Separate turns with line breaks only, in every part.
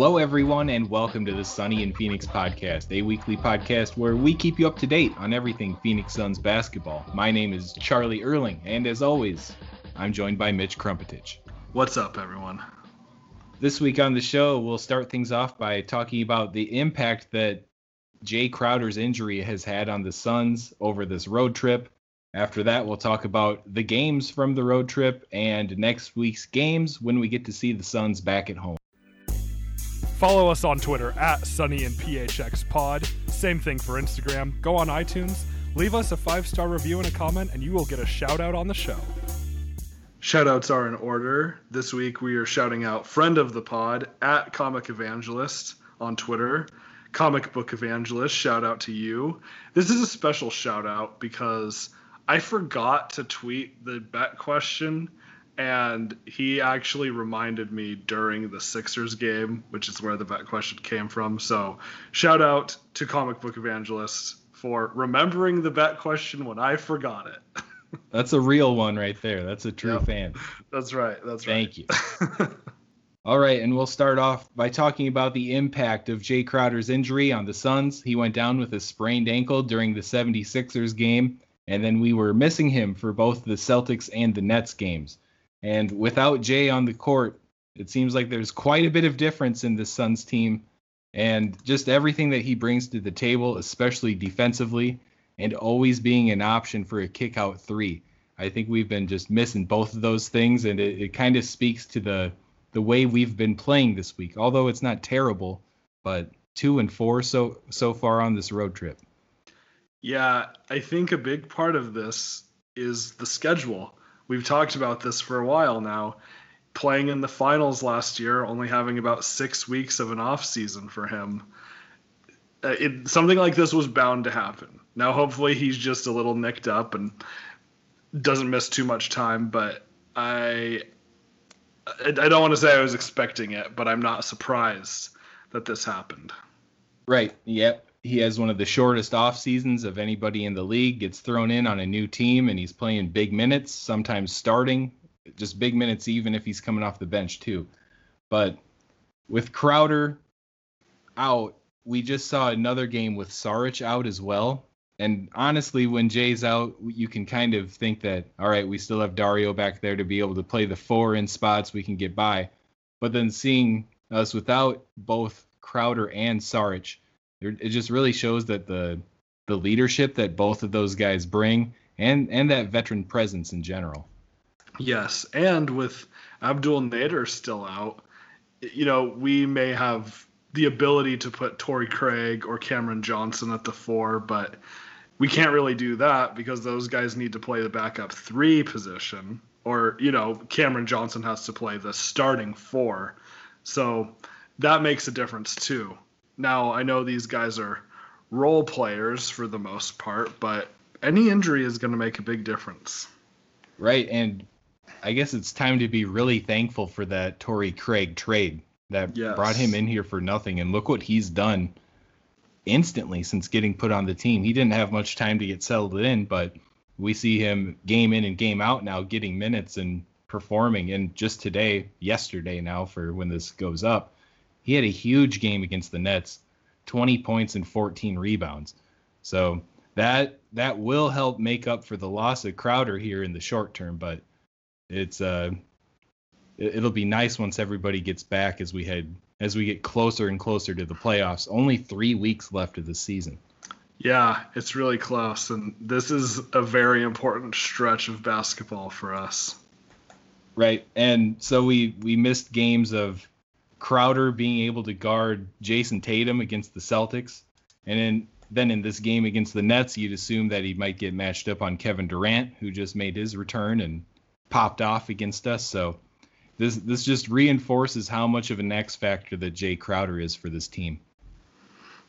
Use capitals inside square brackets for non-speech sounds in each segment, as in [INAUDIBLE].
Hello, everyone, and welcome to the Sunny and Phoenix podcast, a weekly podcast where we keep you up to date on everything Phoenix Suns basketball. My name is Charlie Erling, and as always, I'm joined by Mitch Krumpetich.
What's up, everyone?
This week on the show, we'll start things off by talking about the impact that Jae Crowder's injury has had on the Suns over this road trip. After that, we'll talk about the games from the road trip and next week's games when we get to see the Suns back at home.
Follow us on Twitter at Sunny and PHX Pod. Same thing for Instagram. Go on iTunes, leave us a five star review and a comment, and you will get a shout out on the show.
Shoutouts are in order. This week we are shouting out friend of the pod at Comic Evangelist on Twitter. Comic Book Evangelist, shout out to you. This is a special shout out because I forgot to tweet the bet question and he actually reminded me during the Sixers game, which is where the bet question came from. So, shout out to Comic Book Evangelist for remembering the bet question when I forgot it. [LAUGHS]
That's a real one right there. That's a true
Yep.
fan.
That's right. That's
Thank you. [LAUGHS] All right, and we'll start off by talking about the impact of Jae Crowder's injury on the Suns. He went down with a sprained ankle during the 76ers game, and then we were missing him for both the Celtics and the Nets games. And without Jae on the court, it seems like there's quite a bit of difference in the Suns team and just everything that he brings to the table, especially defensively, and always being an option for a kick out three. I think we've been just missing both of those things, and it, it kind of speaks to the the way we've been playing this week. Although it's not terrible, but two and four so so far on this road trip.
Yeah, I think a big part of this is the schedule. We've talked about this for a while now. Playing in the finals last year, only having about six weeks of an off season for him. Uh, It, something like this was bound to happen. Now, hopefully, he's just a little nicked up and doesn't miss too much time. But I, I I don't want to say I was expecting it, but I'm not surprised that this happened.
Right. Yep. He has one of the shortest off seasons of anybody in the league. Gets thrown in on a new team and he's playing big minutes, sometimes starting, just big minutes even if he's coming off the bench too. But with Crowder out, we just saw another game with Saric out as well. And honestly, when Jae's out, you can kind of think that, all right, we still have Dario back there to be able to play the four in spots we can get by. But then seeing us without both Crowder and Saric, it just really shows that the the leadership that both of those guys bring and and that veteran presence in general.
Yes, and with Abdul Nader still out, you know, we may have the ability to put Torrey Craig or Cameron Johnson at the four, but we can't really do that because those guys need to play the backup three position, or you know, Cameron Johnson has to play the starting four. So that makes a difference too. Now I know these guys are role players for the most part, but any injury is going to make a big difference.
Right, and I guess it's time to be really thankful for that Torrey Craig trade that
Yes.
brought him in here for nothing. And look what he's done instantly since getting put on the team. He didn't have much time to get settled in, but we see him game in and game out now, getting minutes and performing. And just today, yesterday now, for when this goes up, he had a huge game against the Nets, 20 points and 14 rebounds. So that that will help make up for the loss of Crowder here in the short term, but it's uh it- it'll be nice once everybody gets back as we head as we get closer and closer to the playoffs. Only 3 weeks left of the season.
Yeah, it's really close, and this is a very important stretch of basketball for us.
Right. And so we we missed games of Crowder being able to guard Jayson Tatum against the Celtics. And then then in this game against the Nets, you'd assume that he might get matched up on Kevin Durant, who just made his return and popped off against us. So this this just reinforces how much of an X factor that Jae Crowder is for this team.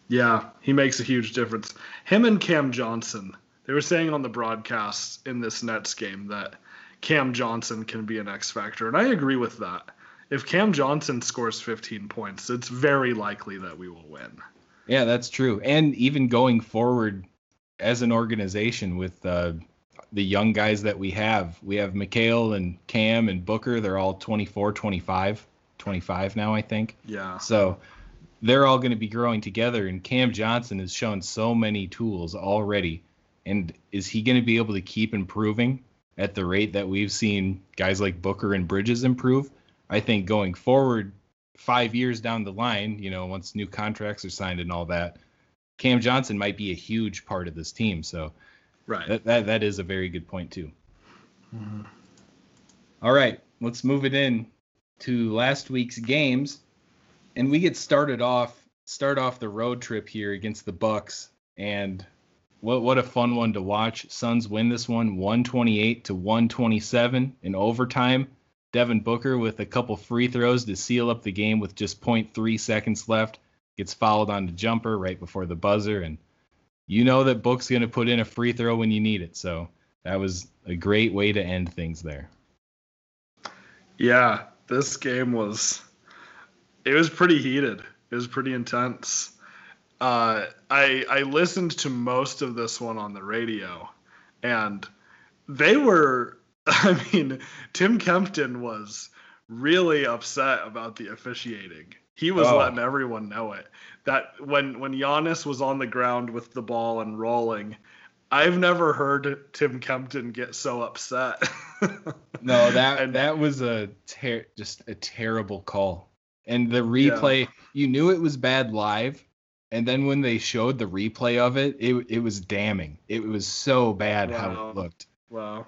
Yeah, he makes a huge difference. Him and Cam Johnson, they were saying on the broadcast in this Nets game that Cam Johnson can be an X factor, and I agree with that. If Cam Johnson scores 15 points, it's very likely that we will win.
Yeah, that's true. And even going forward as an organization with uh, the young guys that we have, we have Mikal and Cam and Booker. They're all 24, 25, 25 now, I think.
Yeah.
So they're all going to be growing together. And Cam Johnson has shown so many tools already. And is he going to be able to keep improving at the rate that we've seen guys like Booker and Bridges improve? I think going forward, five years down the line, you know, once new contracts are signed and all that, Cam Johnson might be a huge part of this team. So
right.
that, that, that is a very good point, too. Mm-hmm. All right, let's move it in to last week's games and we get started off start off the road trip here against the Bucks, and what what a fun one to watch. Suns win this one 128 to 127 in overtime. Devin Booker with a couple free throws to seal up the game with just 0.3 seconds left gets fouled on the jumper right before the buzzer, and you know that Book's going to put in a free throw when you need it. So that was a great way to end things there.
Yeah, this game was it was pretty heated. It was pretty intense. Uh, I I listened to most of this one on the radio, and they were. [LAUGHS] I mean, Tim Kempton was really upset about the officiating. He was oh. letting everyone know it. That when when Giannis was on the ground with the ball and rolling, I've never heard Tim Kempton get so upset. [LAUGHS]
no, that and, that was a ter- just a terrible call. And the replay, yeah. you knew it was bad live, and then when they showed the replay of it, it it was damning. It was so bad wow. how it looked.
Wow.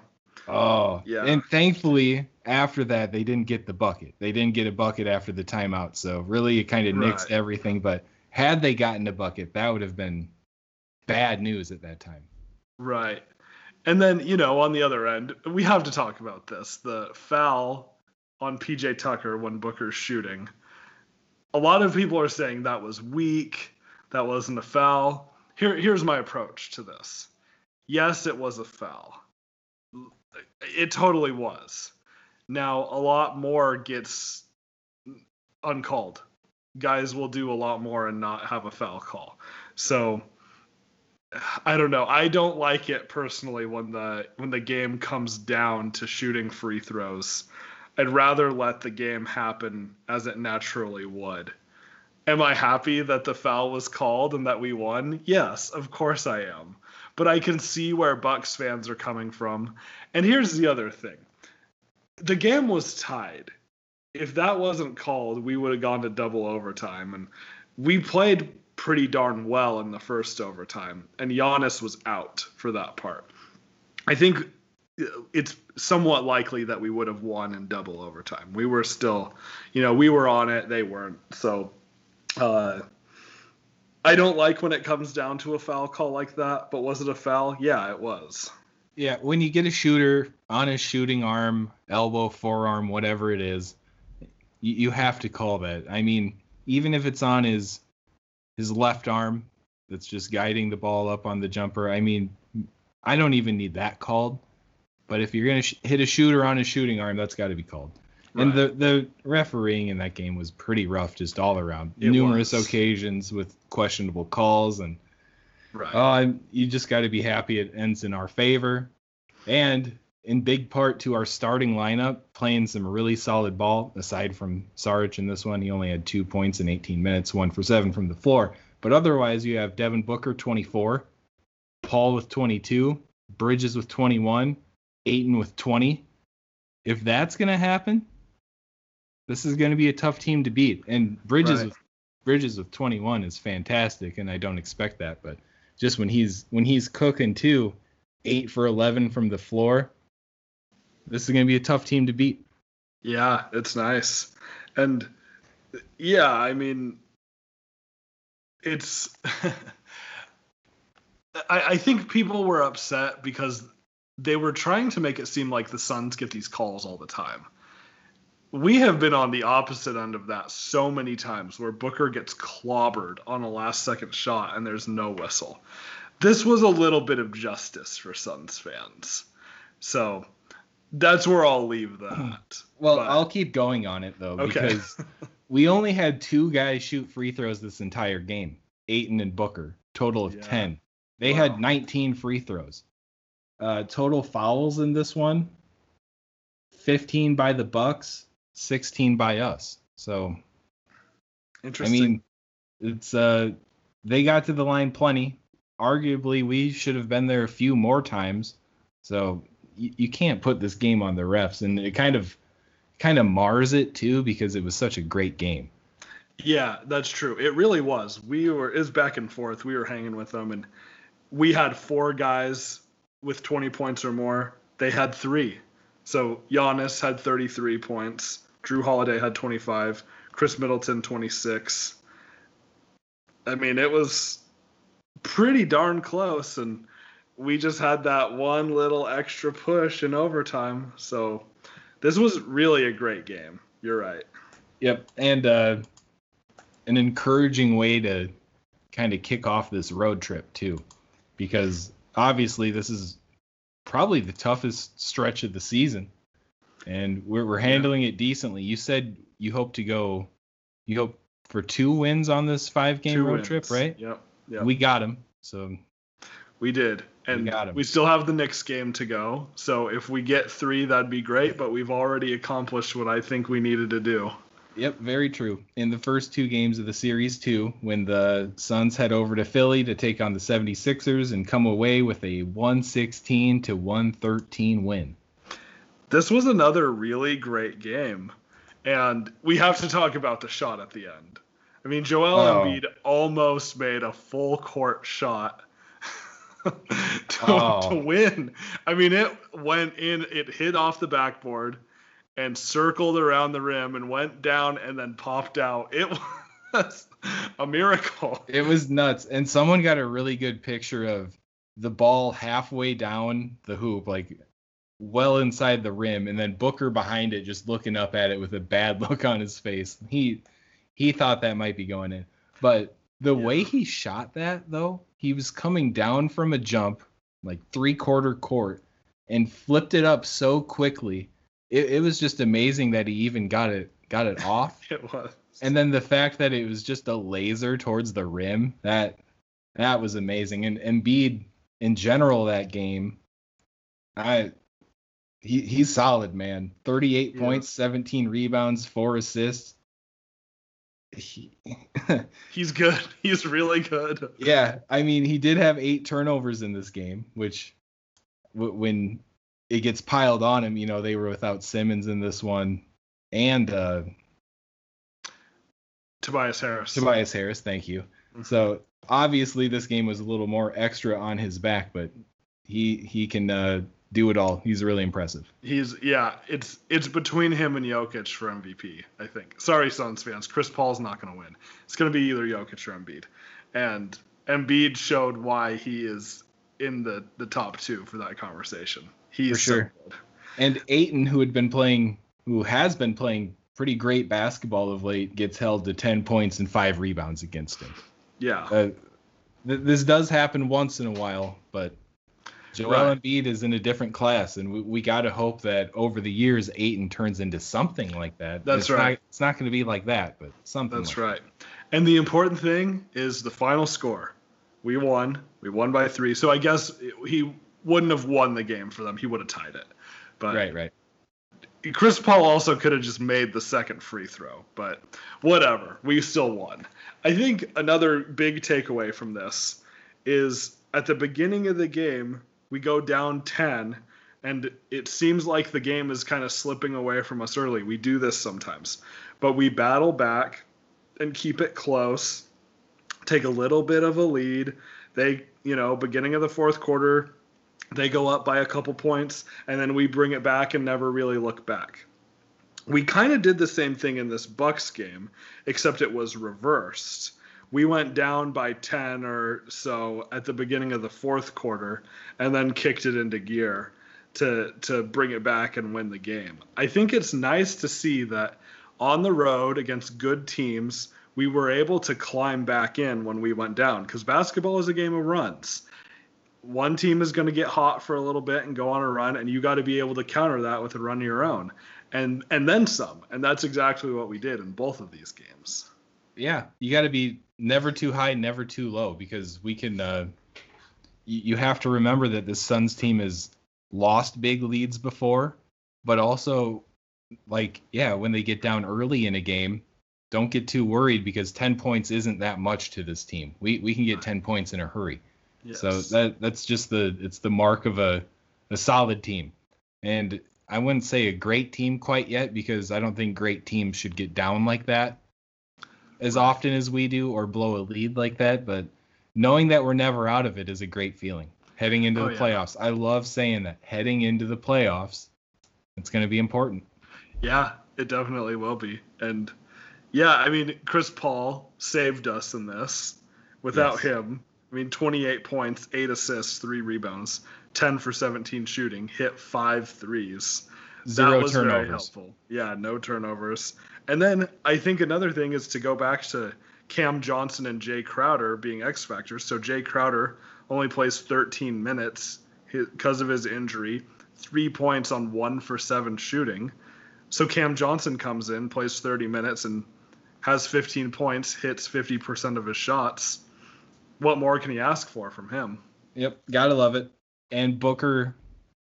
Oh, yeah. And thankfully, after that, they didn't get the bucket. They didn't get a bucket after the timeout. So really, it kind of right. nixed everything. But had they gotten a bucket, that would have been bad news at that time.
Right. And then, you know, on the other end, we have to talk about this the foul on PJ Tucker when Booker's shooting a lot of people are saying that was weak, that wasn't a foul. Here, here's my approach to this. Yes, it was a foul. It totally was. Now, a lot more gets uncalled. Guys will do a lot more and not have a foul call. So, I don't know. I don't like it personally when the when the game comes down to shooting free throws I'd rather let the game happen as it naturally would. Am I happy that the foul was called and that we won? Yes, of course I am. But I can see where Bucks fans are coming from. And here's the other thing. The game was tied. If that wasn't called, we would have gone to double overtime and we played pretty darn well in the first overtime and Giannis was out for that part. I think it's somewhat likely that we would have won in double overtime. We were still, you know, we were on it, they weren't. So uh, I don't like when it comes down to a foul call like that, but was it a foul? Yeah, it was.
Yeah, when you get a shooter on his shooting arm, elbow, forearm, whatever it is, you, you have to call that. I mean, even if it's on his his left arm that's just guiding the ball up on the jumper, I mean, I don't even need that called. But if you're gonna sh- hit a shooter on his shooting arm, that's got to be called. Right. And the the refereeing in that game was pretty rough, just all around. It Numerous was. occasions with questionable calls, and right. uh, you just got to be happy it ends in our favor, and in big part to our starting lineup playing some really solid ball. Aside from Sarge in this one, he only had two points in 18 minutes, one for seven from the floor. But otherwise, you have Devin Booker 24, Paul with 22, Bridges with 21, Ayton with 20. If that's going to happen, this is going to be a tough team to beat. And Bridges right. with Bridges with 21 is fantastic, and I don't expect that. But just when he's when he's cooking too, eight for 11 from the floor, this is going to be a tough team to beat.
Yeah, it's nice, and yeah, I mean, it's. [LAUGHS] I, I think people were upset because they were trying to make it seem like the Suns get these calls all the time. We have been on the opposite end of that so many times where Booker gets clobbered on a last second shot and there's no whistle. This was a little bit of justice for Suns fans. So that's where I'll leave that. [CLEARS THROAT]
Well,
But-
I'll keep going on it though
Okay.
because [LAUGHS] we only had two guys shoot free throws this entire game. Ayton and Booker, total of
Yeah.
10. They
Wow.
had 19 free throws. Uh, total fouls in this one 15 by the Bucks, 16 by us. So,
interesting.
I mean, it's uh they got to the line plenty. Arguably, we should have been there a few more times. So, you, you can't put this game on the refs and it kind of kind of mars it too because it was such a great game.
Yeah, that's true. It really was. We were is back and forth. We were hanging with them, and we had four guys with 20 points or more. They had three. So Giannis had 33 points. Jrue Holiday had 25. Khris Middleton 26. I mean, it was pretty darn close, and we just had that one little extra push in overtime. So this was really a great game. You're right.
Yep, and uh, an encouraging way to kind of kick off this road trip too, because obviously this is probably the toughest stretch of the season, and we're we're handling it decently. You said you hope to go, you hope for two wins on this five game
Two
road
wins.
trip, right?
Yep. Yep.
We got them. So
We did. And
got 'em.
we still have the Knicks game to go. So if we get three, that'd be great. But we've already accomplished what I think we needed to do.
Yep, very true. In the first two games of the series, too, when the Suns head over to Philly to take on the 76ers and come away with a 116 to 113 win.
This was another really great game. And we have to talk about the shot at the end. I mean, Joel
Oh.
Embiid almost made a full court shot [LAUGHS] to,
Oh.
to win. I mean, it went in, it hit off the backboard and circled around the rim and went down and then popped out. It [LAUGHS] was a miracle.
It was nuts. And someone got a really good picture of the ball halfway down the hoop, like well inside the rim, and then Booker behind it just looking up at it with a bad [LAUGHS] look on his face. He he thought that might be going in. But the way he shot that though, he was coming down from a jump, like three quarter court, and flipped it up so quickly. It, it was just amazing that he even got it got it off. [LAUGHS]
It was.
And then the fact that it was just a laser towards the rim, that that was amazing. And Embiid in general that game, I he he's solid, man. 38
Yeah.
points, 17 rebounds, 4 assists. He, [LAUGHS]
He's good. [LAUGHS] He's really good.
yeah, I mean, he did have 8 turnovers in this game, which w- when it gets piled on him, you know, they were without Simmons in this one and uh
Tobias Harris.
Tobias Harris, thank you.
Mhm.
So obviously this game was a little more extra on his back, but he he can uh, do it all. He's really impressive.
He's yeah, it's it's between him and Jokic for MVP, I think. Sorry, Suns fans. Chris Paul's not gonna win. It's gonna be either Jokic or Embiid. And Embiid showed why he is in the, the top two for that conversation. He's
For sure.
so.
And Ayton, who had been playing, who has been playing pretty great basketball of late, gets held to 10 points and five rebounds against him.
Yeah.
Uh, th- this does happen once in a while, but Joel
Right.
Embiid is in a different class, and we, we got to hope that over the years Ayton turns into something like that.
That's
it's
right.
Not, it's not going to be like that, but something.
That's
like
right. And the important thing is the final score. We won. We won by three. So I guess he wouldn't have won the game for them. He would have tied it. But
Right, right.
Chris Paul also could have just made the second free throw, but whatever. We still won. I think another big takeaway from this is at the beginning of the game, we go down 10, and it seems like the game is kind of slipping away from us early. We do this sometimes, but we battle back and keep it close, take a little bit of a lead. They, you know, beginning of the fourth quarter, they go up by a couple points and then we bring it back and never really look back. We kind of did the same thing in this Bucks game, except it was reversed. We went down by 10 or so at the beginning of the fourth quarter and then kicked it into gear. to to bring it back and win the game. I think it's nice to see that on the road against good teams, we were able to climb back in when we went down because basketball is a game of runs. One team is going to get hot for a little bit and go on a run, and you got to be able to counter that with a run of your own, and and then some. And that's exactly what we did in both of these games.
Yeah, you got to be never too high, never too low because we can. Uh, you, you have to remember that this Suns team has lost big leads before, but also like yeah, when they get down early in a game, don't get too worried because 10 points isn't that much to this team. We we can get 10 points in a hurry. Yes. So that that's just the it's the mark of a a solid team. And I wouldn't say a great team quite yet because I don't think great teams should get down like that as often as we do or blow a lead like that, but knowing that we're never out of it is a great feeling. Heading into oh, the playoffs. Yeah. I love saying that. Heading into the playoffs, it's going to be important.
Yeah, it definitely will be. And yeah, I mean, Chris Paul saved us in this. Without yes. him, I mean, 28 points, 8 assists, 3 rebounds, 10 for 17 shooting, hit five threes.
Zero that was turnovers. Very helpful.
Yeah, no turnovers. And then I think another thing is to go back to Cam Johnson and Jae Crowder being X factors. So Jae Crowder only plays 13 minutes because of his injury, three points on one for seven shooting. So Cam Johnson comes in, plays 30 minutes, and has 15 points, hits 50% of his shots. What more can he ask for from him?
Yep, gotta love it. And Booker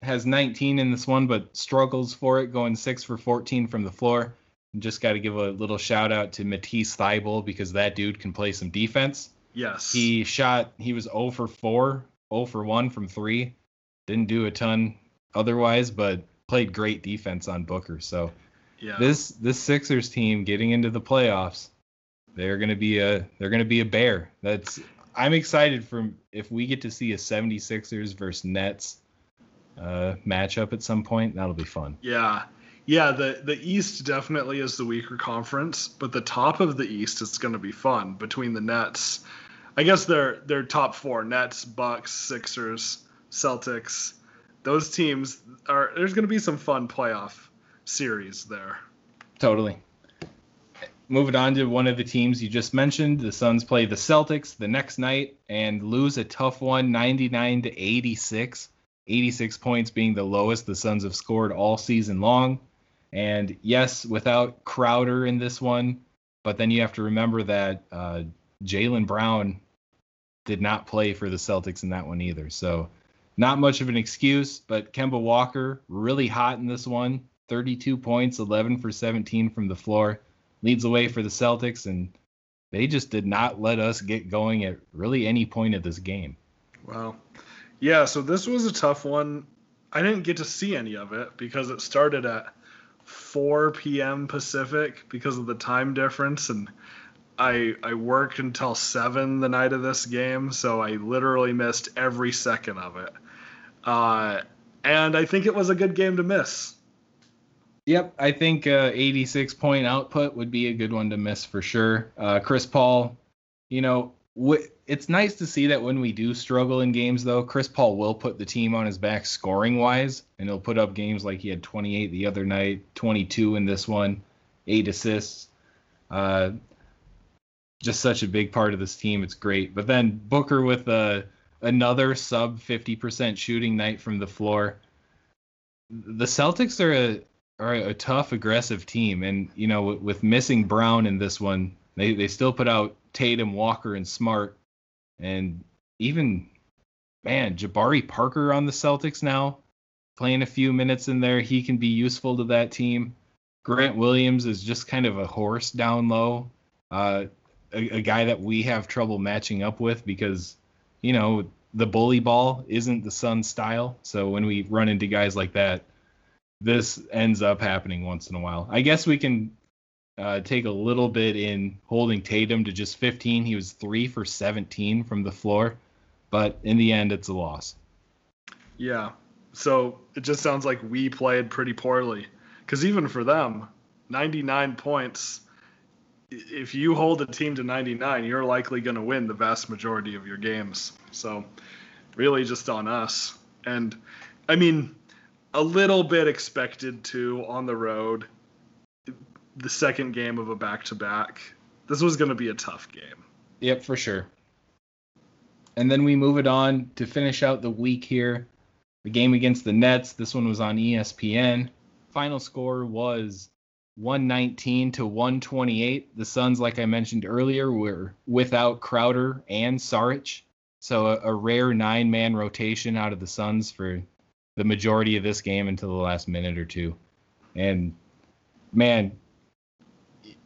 has 19 in this one, but struggles for it, going six for 14 from the floor. Just got to give a little shout out to Matisse Thybulle because that dude can play some defense.
Yes.
He shot, he was 0 for 4, 0 for 1 from 3. Didn't do a ton otherwise, but played great defense on Booker. So yeah. this this Sixers team getting into the playoffs, they're gonna be a they're gonna be a bear. That's I'm excited for if we get to see a 76ers versus Nets uh, matchup at some point. That'll be fun.
Yeah, yeah, the the East definitely is the weaker conference, but the top of the East is going to be fun between the Nets. I guess they're they're top four: Nets, Bucks, Sixers, Celtics. Those teams are. There's going to be some fun playoff series there.
Totally. Moving on to one of the teams you just mentioned, the Suns play the Celtics the next night and lose a tough one, 99 to 86. 86 points being the lowest the Suns have scored all season long. And yes, without Crowder in this one, but then you have to remember that uh, Jaylen Brown did not play for the Celtics in that one either. So not much of an excuse, but Kemba Walker really hot in this one. 32 points, 11 for 17 from the floor, leads the way for the Celtics, and they just did not let us get going at really any point of this game.
Wow. Yeah, so this was a tough one. I didn't get to see any of it because it started at 4 p.m. Pacific because of the time difference, and I I worked until seven the night of this game, so I literally missed every second of it. Uh, and I think it was a good game to miss.
Yep, I think uh, 86 point output would be a good one to miss for sure. Uh, Chris Paul, you know, it's nice to see that when we do struggle in games, though, Chris Paul will put the team on his back scoring wise, and he'll put up games like he had 28 the other night, 22 in this one, eight assists. Uh, just such a big part of this team. It's great. But then Booker with a, another sub 50% shooting night from the floor. The Celtics are a are a tough, aggressive team, and you know with, with missing Brown in this one, they they still put out Tatum, Walker, and Smart and even man, Jabari Parker on the Celtics now, playing a few minutes in there. He can be useful to that team. Grant Williams is just kind of a horse down low, uh, a, a, guy that we have trouble matching up with because, you know, the bully ball isn't the Sun style. So when we run into guys like that, this ends up happening once in a while. I guess we can uh, take a little bit in holding Tatum to just 15. He was three for 17 from the floor, but in the end, it's a loss.
Yeah. So it just sounds like we played pretty poorly. Because even for them, 99 points, if you hold a team to 99, you're likely going to win the vast majority of your games. So really just on us. And I mean, a little bit expected to on the road. The second game of a back to back. This was going to be a tough game.
Yep, for sure. And then we move it on to finish out the week here. The game against the Nets. This one was on ESPN. Final score was 119 to 128. The Suns, like I mentioned earlier, were without Crowder and Saric. So a, a rare nine man rotation out of the Suns for the majority of this game until the last minute or two. And man,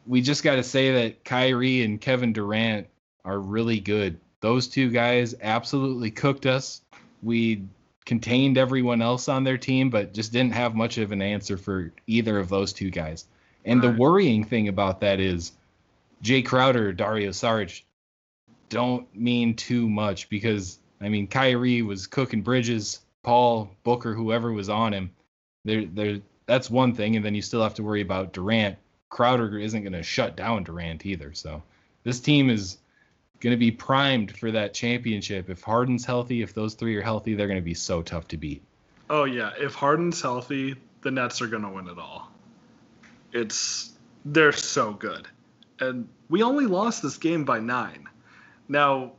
we just got to say that Kyrie and Kevin Durant are really good. Those two guys absolutely cooked us. We contained everyone else on their team, but just didn't have much of an answer for either of those two guys. And right. the worrying thing about that is Jae Crowder, Dario Saric don't mean too much because I mean Kyrie was cooking bridges, Paul Booker, whoever was on him. There, there. That's one thing, and then you still have to worry about Durant. Crowder isn't going to shut down Durant either. So this team is going to be primed for that championship. If Harden's healthy, if those three are healthy, they're going to be so tough to beat.
Oh yeah, if Harden's healthy, the Nets are going to win it all. It's they're so good. And we only lost this game by 9. Now,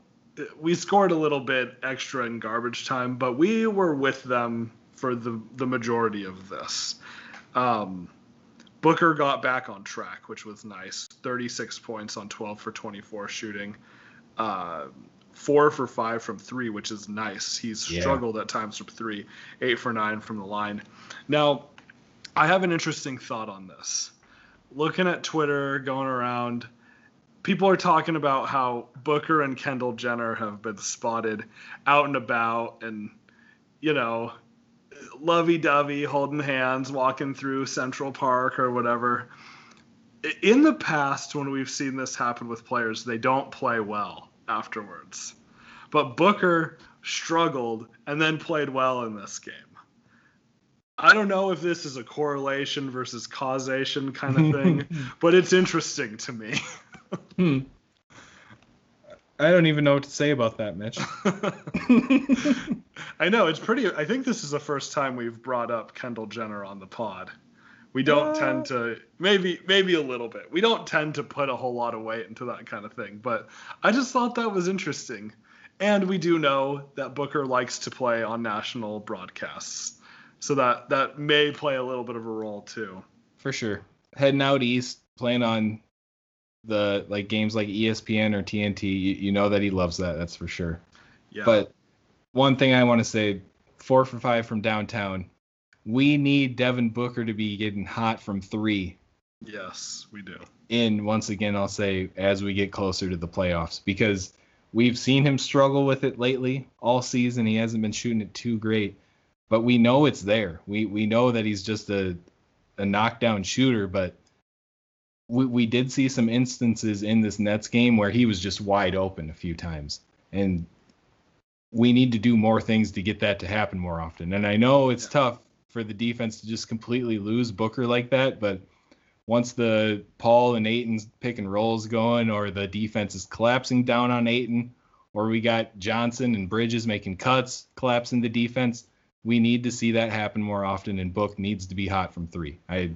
we scored a little bit extra in garbage time, but we were with them for the the majority of this. Um, Booker got back on track, which was nice. 36 points on 12 for 24 shooting. Uh, four for five from three, which is nice. He's yeah. struggled at times from three, eight for nine from the line. Now, I have an interesting thought on this. Looking at Twitter, going around, people are talking about how Booker and Kendall Jenner have been spotted out and about and, you know, lovey dovey, holding hands, walking through Central Park or whatever. In the past, when we've seen this happen with players, they don't play well afterwards. But Booker struggled and then played well in this game. I don't know if this is a correlation versus causation kind of thing, [LAUGHS] but it's interesting to me. hmm.
I don't even know what to say about that, Mitch. [LAUGHS] [LAUGHS]
I know it's pretty. I think this is the first time we've brought up Kendall Jenner on the pod. We don't uh, tend to maybe maybe a little bit. We don't tend to put a whole lot of weight into that kind of thing, but I just thought that was interesting. And we do know that Booker likes to play on national broadcasts. So that that may play a little bit of a role too.
For sure. Heading out east, playing on the like games like ESPN or TNT, you, you know that he loves that. That's for sure. Yeah. But one thing I want to say, four for five from downtown. We need Devin Booker to be getting hot from three.
Yes, we do.
And once again, I'll say as we get closer to the playoffs because we've seen him struggle with it lately all season. He hasn't been shooting it too great, but we know it's there. We we know that he's just a a knockdown shooter, but we, we did see some instances in this Nets game where he was just wide open a few times. And we need to do more things to get that to happen more often. And I know it's tough for the defense to just completely lose Booker like that, but once the Paul and Ayton's pick and rolls going, or the defense is collapsing down on Ayton, or we got Johnson and Bridges making cuts, collapsing the defense, we need to see that happen more often. And Book needs to be hot from three. I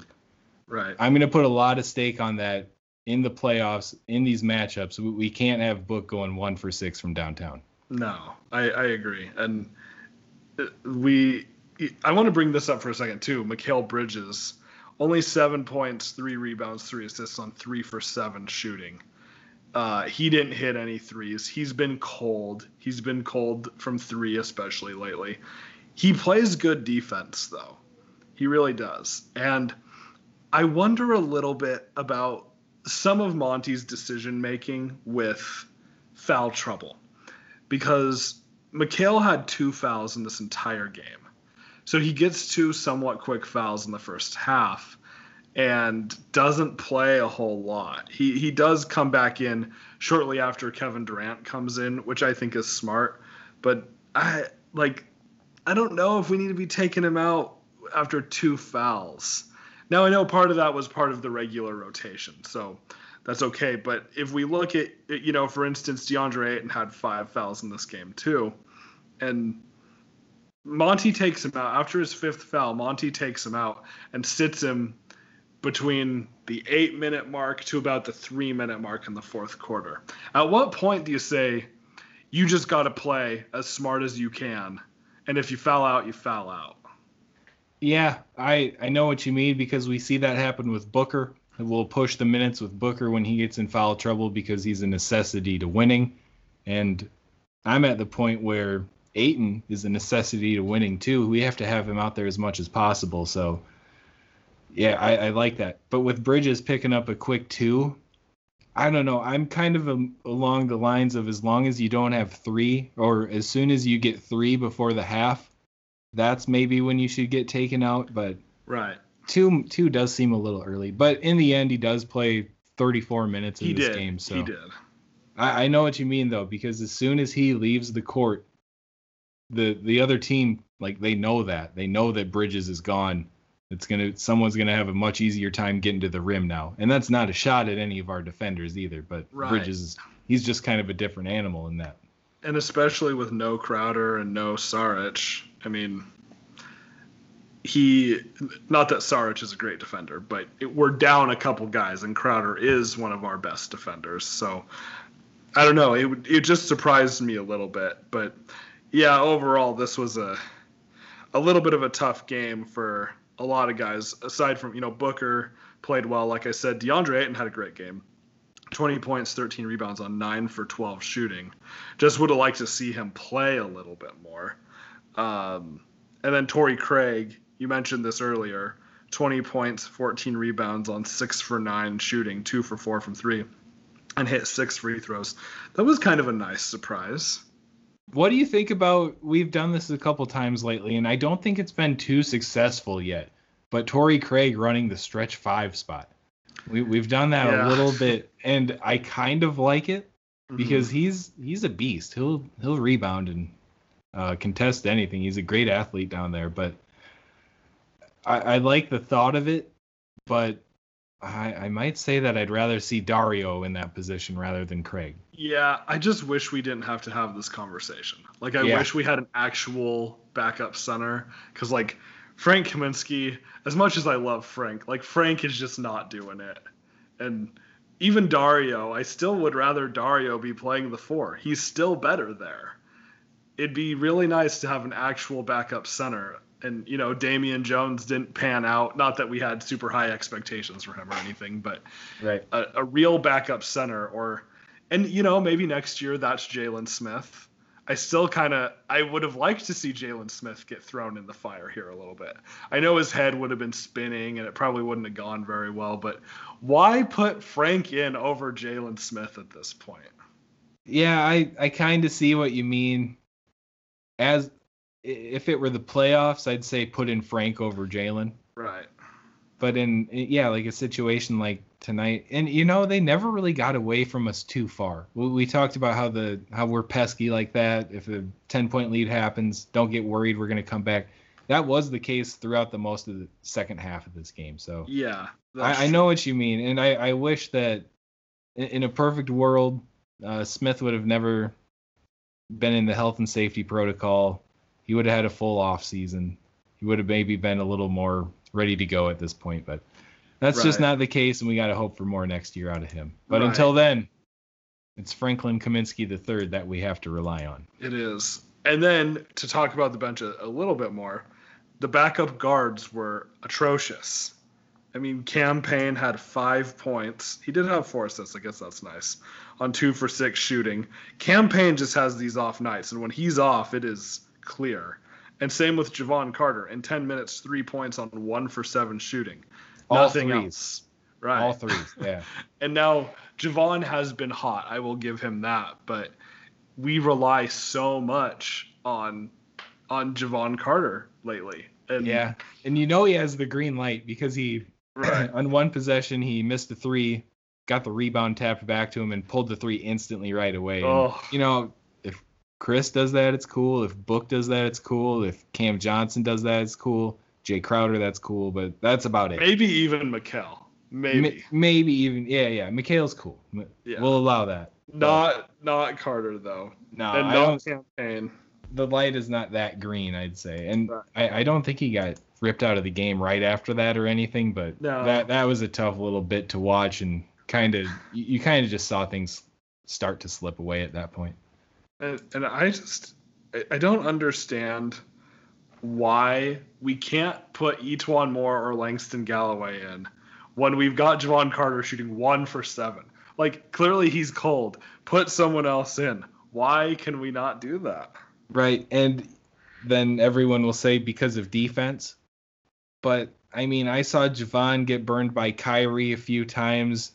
Right.
I'm going to put a lot of stake on that in the playoffs in these matchups. We, we can't have Book going one for six from downtown.
No, I, I agree, and uh, we. I want to bring this up for a second too. Mikal Bridges, only seven points, three rebounds, three assists on three for seven shooting. Uh, he didn't hit any threes. He's been cold. He's been cold from three, especially lately. He plays good defense though. He really does, and I wonder a little bit about some of Monty's decision making with foul trouble because Mikal had two fouls in this entire game. So he gets two somewhat quick fouls in the first half and doesn't play a whole lot. He he does come back in shortly after Kevin Durant comes in, which I think is smart, but I like I don't know if we need to be taking him out after two fouls. Now I know part of that was part of the regular rotation, so that's okay. But if we look at, you know, for instance, DeAndre Ayton had five fouls in this game too, and Monty takes him out after his fifth foul. Monty takes him out and sits him between the eight minute mark to about the three minute mark in the fourth quarter. At what point do you say you just got to play as smart as you can, and if you foul out, you foul out?
Yeah, I I know what you mean because we see that happen with Booker. We'll push the minutes with Booker when he gets in foul trouble because he's a necessity to winning, and I'm at the point where Ayton is a necessity to winning too. We have to have him out there as much as possible. So, yeah, I, I like that. But with Bridges picking up a quick two, I don't know. I'm kind of a, along the lines of as long as you don't have three, or as soon as you get three before the half, that's maybe when you should get taken out. But
Right.
two two does seem a little early. But in the end, he does play 34 minutes in
He
this
did.
game. So
He did.
I, I know what you mean though, because as soon as he leaves the court, the the other team like they know that they know that Bridges is gone. It's gonna someone's gonna have a much easier time getting to the rim now, and that's not a shot at any of our defenders either. But
Right.
Bridges, is he's just kind of a different animal in that.
And especially with no Crowder and no Saric, I mean, he, not that Saric is a great defender, but it, we're down a couple guys, and Crowder is one of our best defenders. So I don't know. It, it just surprised me a little bit. But yeah, overall, this was a, a little bit of a tough game for a lot of guys, aside from, you know, Booker played well. Like I said, DeAndre Ayton had a great game. 20 points, 13 rebounds on 9 for 12 shooting. Just would have liked to see him play a little bit more. Um, and then Torrey Craig, you mentioned this earlier 20 points, 14 rebounds on 6 for 9 shooting, 2 for 4 from 3, and hit 6 free throws. That was kind of a nice surprise.
What do you think about? We've done this a couple times lately, and I don't think it's been too successful yet. But Torrey Craig running the stretch five spot. We, we've done that
Yeah.
a little bit, and I kind of like it.
Mm-hmm.
because he's he's a beast. He'll he'll rebound and uh, contest anything. He's a great athlete down there. But I, I like the thought of it, but I, I might say that I'd rather see Dario in that position rather than Craig.
Yeah, I just wish we didn't have to have this conversation. Like, I
Yeah.
wish we had an actual backup center. Because, like, Frank Kaminsky, as much as I love Frank, like, Frank is just not doing it. And even Dario, I still would rather Dario be playing the four. He's still better there. It'd be really nice to have an actual backup center. And, you know, Damian Jones didn't pan out. Not that we had super high expectations for him or anything, but
Right.
a, a real backup center or and you know maybe next year that's Jalen Smith. I still kind of I would have liked to see Jalen Smith get thrown in the fire here a little bit. I know his head would have been spinning and it probably wouldn't have gone very well, but why put Frank in over Jalen Smith at this point?
Yeah, I I kind of see what you mean. As if it were the playoffs, I'd say put in Frank over Jalen.
Right.
But in yeah like a situation like tonight and you know they never really got away from us too far. We, we talked about how the how we're pesky like that. If a 10 point lead happens don't get worried we're going to come back. That was the case throughout the most of the second half of this game so.
Yeah.
I, I know what you mean and i i wish that in, in a perfect world uh, smith would have never been in the health and safety protocol. He would have had a full off season. He would have maybe been a little more ready to go at this point but that's just not the case and we got to hope for more next year out of him but
Right.
until then it's franklin kaminsky the third that we have to rely on
It is. And then to talk about the bench a, a little bit more, the backup guards were atrocious. I mean, Cam Payne had five points. He did have four assists. I guess that's nice. On two for six shooting. Cam Payne just has these off nights, and when he's off, it is clear. And same with Jevon Carter. In 10 minutes, three points on one for seven shooting.
All
Nothing
threes.
else. Right.
all threes yeah [LAUGHS]
And now Jevon has been hot. I will give him that. But we rely so much on on Jevon Carter lately. And
yeah and you know he has the green light because he
right. [CLEARS THROAT]
on one possession he missed a three got the rebound tapped back to him and pulled the three instantly right away And,
Oh.
you know chris does that it's cool if book does that it's cool if cam johnson does that it's cool jae crowder that's cool but that's about it
Maybe even Mikal. Maybe.
Ma- maybe even yeah yeah mikhail's cool M-
Yeah.
we'll allow that
not not Carter though.
no
and
I don't,
Cam Payne.
the light is not that green, I'd say. And
Right.
I, I don't think he got ripped out of the game right after that or anything, but
No.
that that was a tough little bit to watch and kind of you, you kind of just saw things start to slip away at that point.
And, and I just I- don't understand why we can't put E'Twaun Moore or Langston Galloway in when we've got Jevon Carter shooting one for seven. Like clearly he's cold. Put someone else in. Why can we not do that?
Right. And then everyone will say because of defense. But I mean, I saw Javon get burned by Kyrie a few times.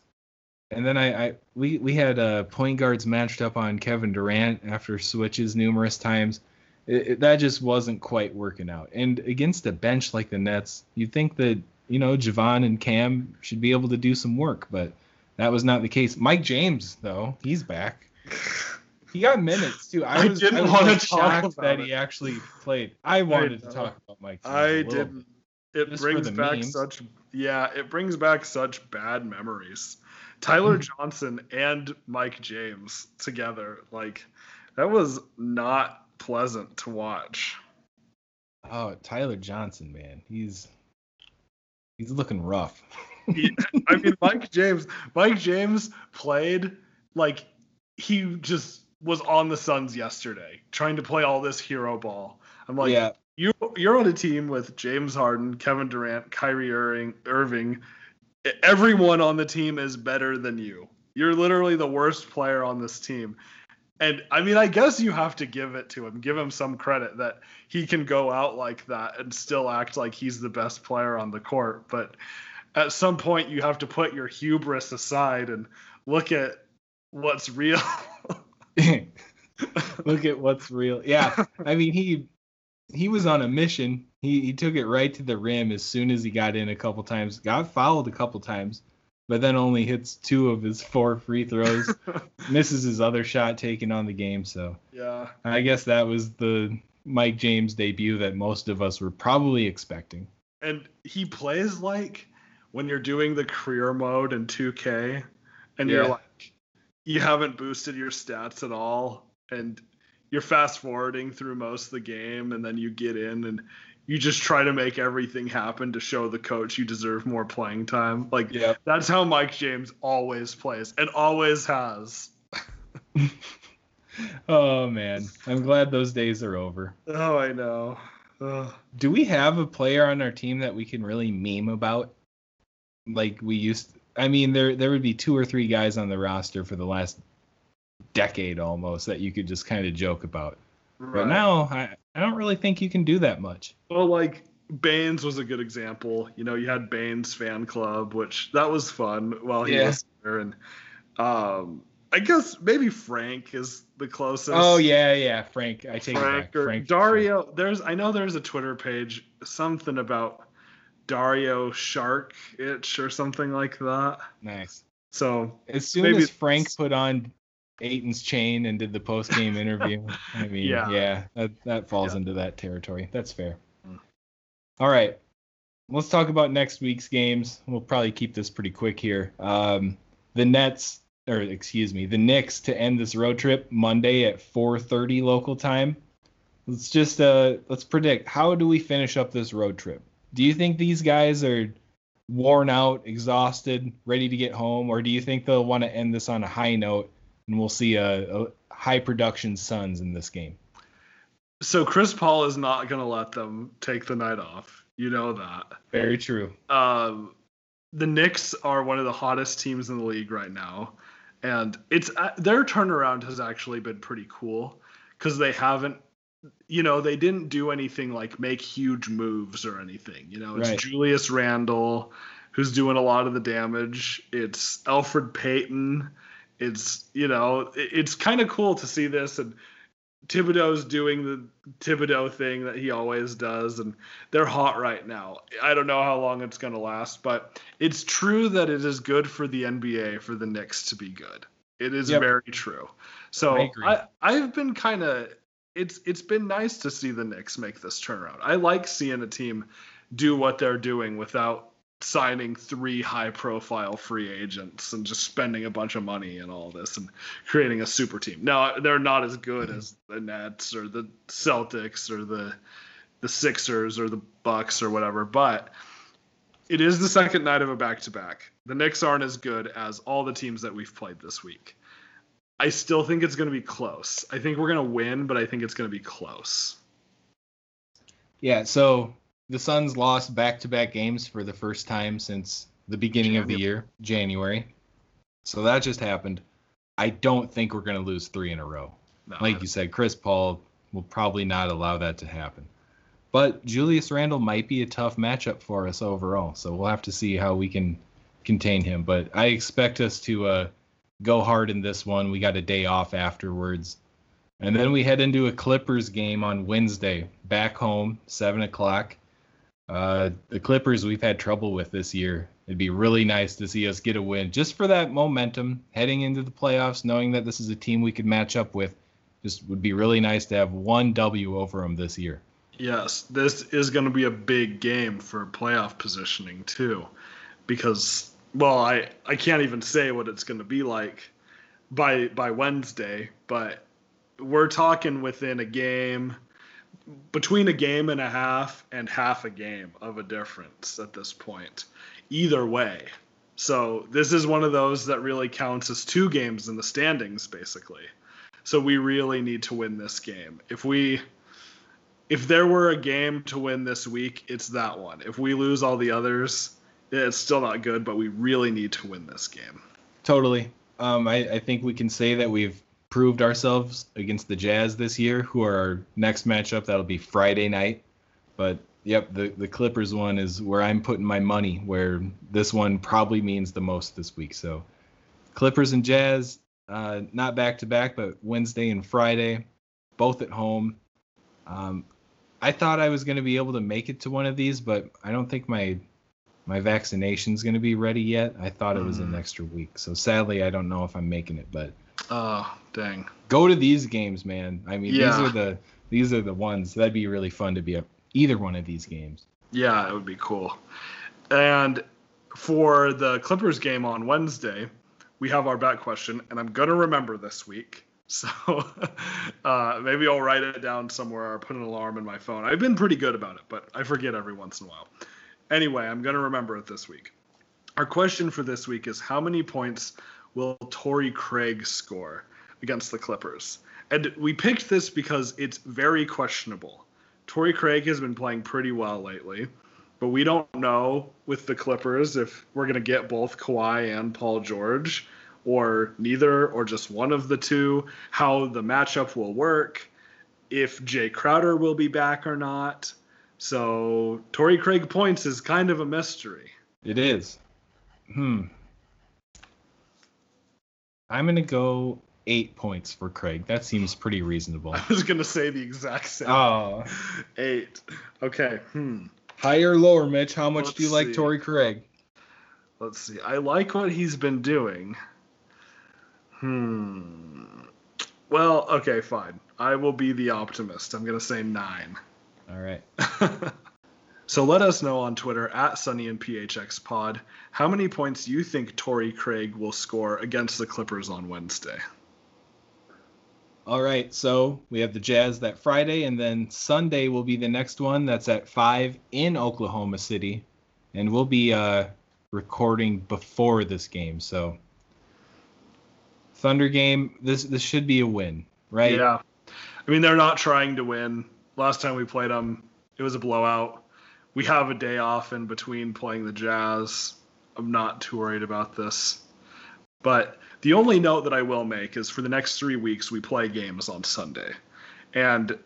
And then I, I we we had uh, point guards matched up on Kevin Durant after switches numerous times. It, it- that just wasn't quite working out. And against a bench like the Nets, you'd think that you know Jevon and Cam should be able to do some work, but that was not the case. Mike James, though, he's back. He got minutes too. I
I
was,
didn't
I was
wanna
like,
talk about
that
it.
he actually played. I wanted to talk about Mike. James
I didn't.
bit.
It
Just
brings back
memes.
such yeah, it brings back such bad memories. Tyler
Hmm.
Johnson and Mike James together, like that was not pleasant to watch.
Oh, Tyler Johnson, man, he's he's looking rough.
He- I mean, [LAUGHS] Mike James, Mike James played like he just was on the Suns yesterday, trying to play all this hero ball. I'm like,
yeah,
you you're on a team with James Harden, Kevin Durant, Kyrie Irving, Irving. Everyone on the team is better than you. You're literally the worst player on this team. And I mean, I guess you have to give it to him, give him some credit that he can go out like that and still act like he's the best player on the court. But at some point, you have to put your hubris aside and look at what's real. [LAUGHS] [LAUGHS]
look at what's real. Yeah, I mean he he was on a mission. He he took it right to the rim as soon as he got in a couple times. Got fouled a couple times, but then only hits two of his four free throws. [LAUGHS] misses his other shot taken on the game. So
yeah.
I guess that was the Mike James debut that most of us were probably expecting.
and he plays like when you're doing the career mode in 2K and you're like you haven't boosted your stats at all and you're fast forwarding through most of the game and then you get in and you just try to make everything happen to show the coach you deserve more playing time. Like
Yep.
that's how Mike James always plays and always has. [LAUGHS]
Oh man, I'm glad those days are over.
Oh, I know. Ugh.
Do we have a player on our team that we can really meme about? Like we used I mean there there would be two or three guys on the roster for the last decade almost that you could just kind of joke about. But now I, I don't really think you can do that much.
Well, like Baines was a good example. You know, you had Baines fan club, which that was fun while he
Yeah.
was there, and um, I guess maybe Frank is the closest.
Oh yeah, yeah, Frank. I take it
Frank
back.
or
Frank
Dario. There's I know there's a Twitter page, something about Dario Shark itch or something like that.
Nice.
So
As soon
Maybe
as Frank put on Ayton's chain and did the post game interview, [LAUGHS] I mean,
Yeah.
yeah, that, that falls
Yeah.
into that territory. That's fair.
Mm.
All right. Let's talk about next week's games. We'll probably keep this pretty quick here. Um, the Nets, or excuse me, the Knicks to end this road trip Monday at 4:30 local time. Let's just uh, let's predict. How do we finish up this road trip? Do you think these guys are worn out, exhausted, ready to get home, or do you think they'll want to end this on a high note and we'll see a, a high production Suns in this game?
so Chris Paul is not gonna let them take the night off. You know that.
Very true.
um, the Knicks are one of the hottest teams in the league right now, and it's uh, their turnaround has actually been pretty cool because they haven't, you know, they didn't do anything like make huge moves or anything. You know, it's
Right.
Julius Randle who's doing a lot of the damage. It's Elfrid Payton. It's you know, it's kind of cool to see this and. Thibodeau's doing the Thibodeau thing that he always does, and they're hot right now. I don't know how long it's going to last, but it's true that it is good for the NBA for the Knicks to be good. It is
Yep.
very true. So
I,
I I've been kind of it's it's been nice to see the Knicks make this turnaround. I like seeing a team do what they're doing without signing three high profile free agents and just spending a bunch of money and all this and creating a super team. Now they're not as good mm-hmm. as the Nets or the Celtics or the the Sixers or the Bucks or whatever, but it is the second night of a back to back. The Knicks aren't as good as all the teams that we've played this week. I still think it's going to be close. I think we're going to win, but I think it's going to be close.
Yeah, so the Suns lost back-to-back games for the first time since the beginning of the year, January. So that just happened. I don't think we're going to lose 3 in a row. No, like you said, Chris Paul will probably not allow that to happen. But Julius Randle might be a tough matchup for us overall. So we'll have to see how we can contain him. But I expect us to uh, go hard in this one. We got a day off afterwards. And then we head into a Clippers game on Wednesday, back home, 7 o'clock. Uh, the Clippers we've had trouble with this year. It'd be really nice to see us get a win just for that momentum heading into the playoffs, knowing that this is a team we could match up with. Just would be really nice to have one W over them this year.
Yes, this is going to be a big game for playoff positioning too, because well, I I can't even say what it's going to be like by by Wednesday, but we're talking within a game between a game and a half and half a game of a difference at this point. Either way. So this is one of those that really counts as two games in the standings basically. So we really need to win this game. If we if there were a game to win this week, it's that one. If we lose all the others, it's still not good, but we really need to win this game.
Totally. Um, I, I think we can say that we've proved ourselves against the Jazz this year, who are our next matchup. That'll be Friday night. But yep, the, the Clippers one is where I'm putting my money, where this one probably means the most this week. So Clippers and Jazz, uh, not back to back, but Wednesday and Friday, both at home. Um, I thought I was going to be able to make it to one of these, but I don't think my my vaccination's going to be ready yet. I thought it was mm. an extra week, so sadly, I don't know if I'm making it. But
oh, dang!
Go to these games, man. I mean, yeah. these are the these are the ones that'd be really fun to be at either one of these games.
Yeah, it would be cool. And for the Clippers game on Wednesday, we have our bet question, and I'm gonna remember this week. [LAUGHS] So uh, maybe I'll write it down somewhere or put an alarm in my phone. I've been pretty good about it, but I forget every once in a while. Anyway, I'm going to remember it this week. Our question for this week is how many points will Torrey Craig score against the Clippers? And we picked this because it's very questionable. Torrey Craig has been playing pretty well lately, but we don't know with the Clippers if we're going to get both Kawhi and Paul George or neither or just one of the two, how the matchup will work, if Jae Crowder will be back or not. So Torrey Craig points is kind of a mystery.
It is. Hmm. I'm gonna go eight points for Craig. That seems pretty reasonable. [LAUGHS]
I was gonna say the exact same. Oh. Eight. Okay. Hmm.
Higher or lower, Mitch? How much Let's do you like Torrey Craig?
Let's see. I like what he's been doing. Hmm. Well, okay, fine. I will be the optimist. I'm going to say nine.
All right. [LAUGHS]
so let us know on Twitter at Sunny and PHX Pod how many points you think Torrey Craig will score against the Clippers on Wednesday.
All right, so we have the Jazz that Friday, and then Sunday will be the next one. That's at five in Oklahoma City, and we'll be uh, recording before this game. So Thunder game, this this should be a win, right?
Yeah. I mean, they're not trying to win. Last time we played them, it was a blowout. We have a day off in between playing the Jazz. I'm not too worried about this. But the only note that I will make is for the next three weeks, we play games on Sunday. And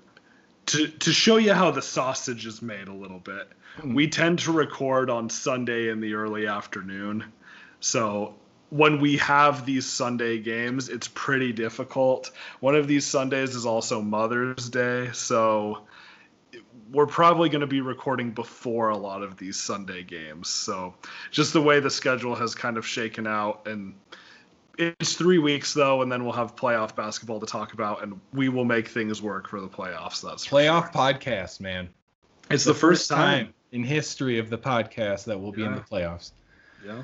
to, to show you how the sausage is made a little bit, mm. we tend to record on Sunday in the early afternoon. So when we have these Sunday games, it's pretty difficult. One of these Sundays is also Mother's Day, so we're probably going to be recording before a lot of these Sunday games. So just the way the schedule has kind of shaken out and it's 3 weeks though and then we'll have playoff basketball to talk about and we will make things work for the playoffs. That's
playoff sure. podcast, man.
It's the, the first, first time. time.
in history of the podcast that we'll be in the playoffs.
Yeah.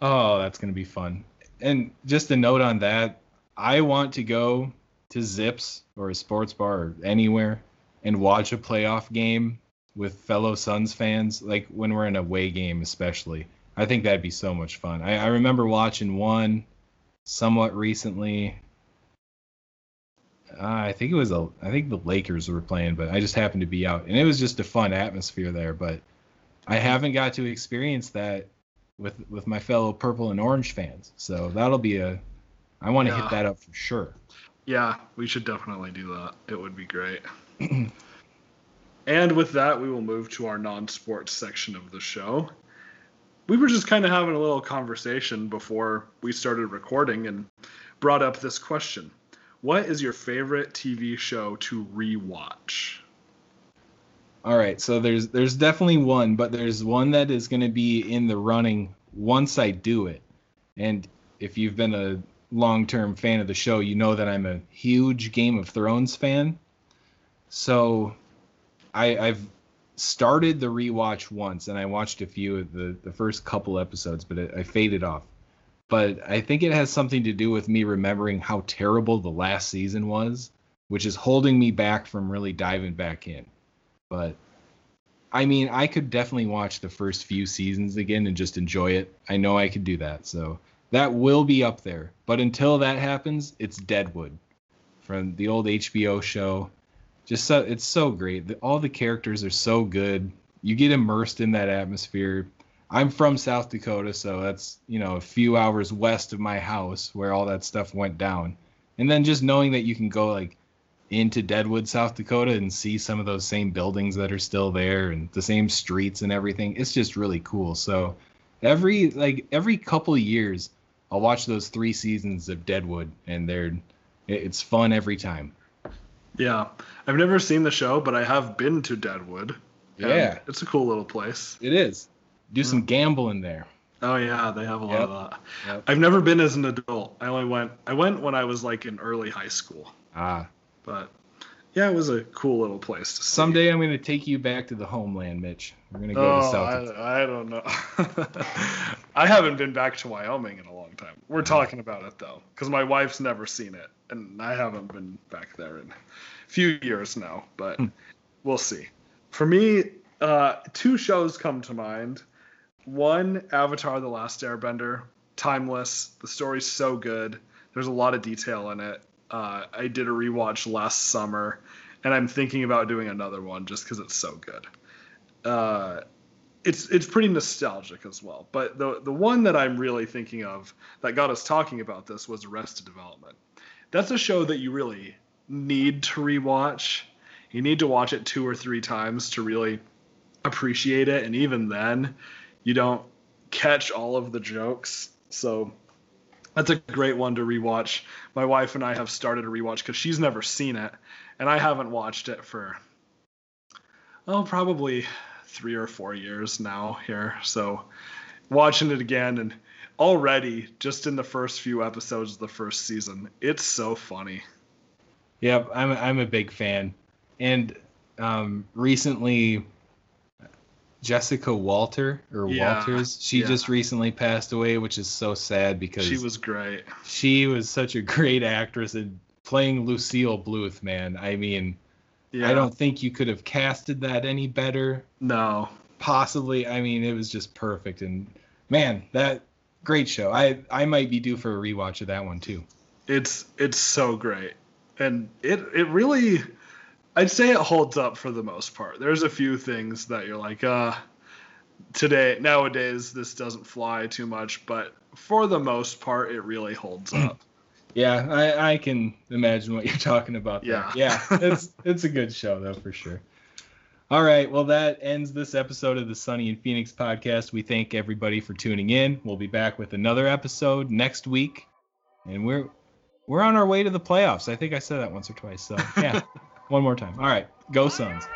Oh, that's going to be fun. And just a note on that, I want to go to Zipps or a sports bar or anywhere and watch a playoff game with fellow Suns fans, like when we're in a away game, especially. I think that'd be so much fun. I, I remember watching one somewhat recently. Uh, I think it was a, I think the Lakers were playing, but I just happened to be out, and it was just a fun atmosphere there. But I haven't got to experience that with with my fellow purple and orange fans. So that'll be a I want to
Yeah.
hit that up for sure.
Yeah, we should definitely do that. It would be great. [CLEARS THROAT] and with that, we will move to our non sports section of the show. We were just kind of having a little conversation before we started recording and brought up this question What is your favorite TV show to rewatch?
All right, so there's there's definitely one, but there's one that is going to be in the running once I do it. And if you've been a long-term fan of the show, you know that I'm a huge Game of Thrones fan. So I, I've started the rewatch once, and I watched a few of the the first couple episodes, but it, I faded off. But I think it has something to do with me remembering how terrible the last season was, which is holding me back from really diving back in. But I mean, I could definitely watch the first few seasons again and just enjoy it. I know I could do that. So that will be up there. But until that happens, it's Deadwood from the old HBO show. Just so it's so great. All the characters are so good. You get immersed in that atmosphere. I'm from South Dakota, so that's, you know, a few hours west of my house where all that stuff went down. And then just knowing that you can go like into Deadwood, South Dakota, and see some of those same buildings that are still there and the same streets and everything. It's just really cool. So every like every couple years, I'll watch those three seasons of Deadwood, and they're it's fun every time.
Yeah, I've never seen the show, but I have been to Deadwood.
Yeah.
It's a cool little place.
It is. Do some gambling there.
Oh yeah, they have a lot
Yep.
of that.
Yep.
I've never been as an adult. I only went I went when I was like in early high school.
Ah,
But yeah, it was a cool little place to
someday I'm gonna take you back to the homeland, Mitch. We're gonna go to
Oh,
South. Dakota.
I, I don't know. [LAUGHS] I haven't been back to Wyoming in a long time. We're talking about it though, because my wife's never seen it, and I haven't been back there in a few years now. But
Hmm.
we'll see. For me, uh, two shows come to mind. One, Avatar: The Last Airbender, timeless. The story's so good. There's a lot of detail in it. Uh, I did a rewatch last summer, and I'm thinking about doing another one just because it's so good. Uh, it's it's pretty nostalgic as well. But the the one that I'm really thinking of that got us talking about this was Arrested Development. That's a show that you really need to rewatch. You need to watch it two or three times to really appreciate it, and even then, you don't catch all of the jokes. So that's a great one to rewatch. My wife and I have started a rewatch because she's never seen it, and I haven't watched it for oh probably three or four years now here. So watching it again and already just in the first few episodes of the first season, it's so funny.
Yep, I'm a, I'm a big fan. And um, recently, Jessica Walter or
Yeah,
Walters, she
yeah.
just recently passed away, which is so sad because
She was great.
she was such a great actress and playing Lucille Bluth, man. I mean,
Yeah.
I don't think you could have casted that any better.
No.
Possibly, I mean, it was just perfect. And man, that great show. I I might be due for a rewatch of that one too.
It's it's so great. And it it really I'd say it holds up for the most part. There's a few things that you're like, uh today nowadays this doesn't fly too much, but for the most part it really holds up.
Yeah, I, I can imagine what [LAUGHS] you're talking about. There.
Yeah.
yeah, [LAUGHS] it's it's a good show though for sure. All right, well that ends this episode of the Sunny and Phoenix podcast. We thank everybody for tuning in. We'll be back with another episode next week, and we're we're on our way to the playoffs. I think I said that once or twice. So yeah, [LAUGHS] one more time. All right, go Suns.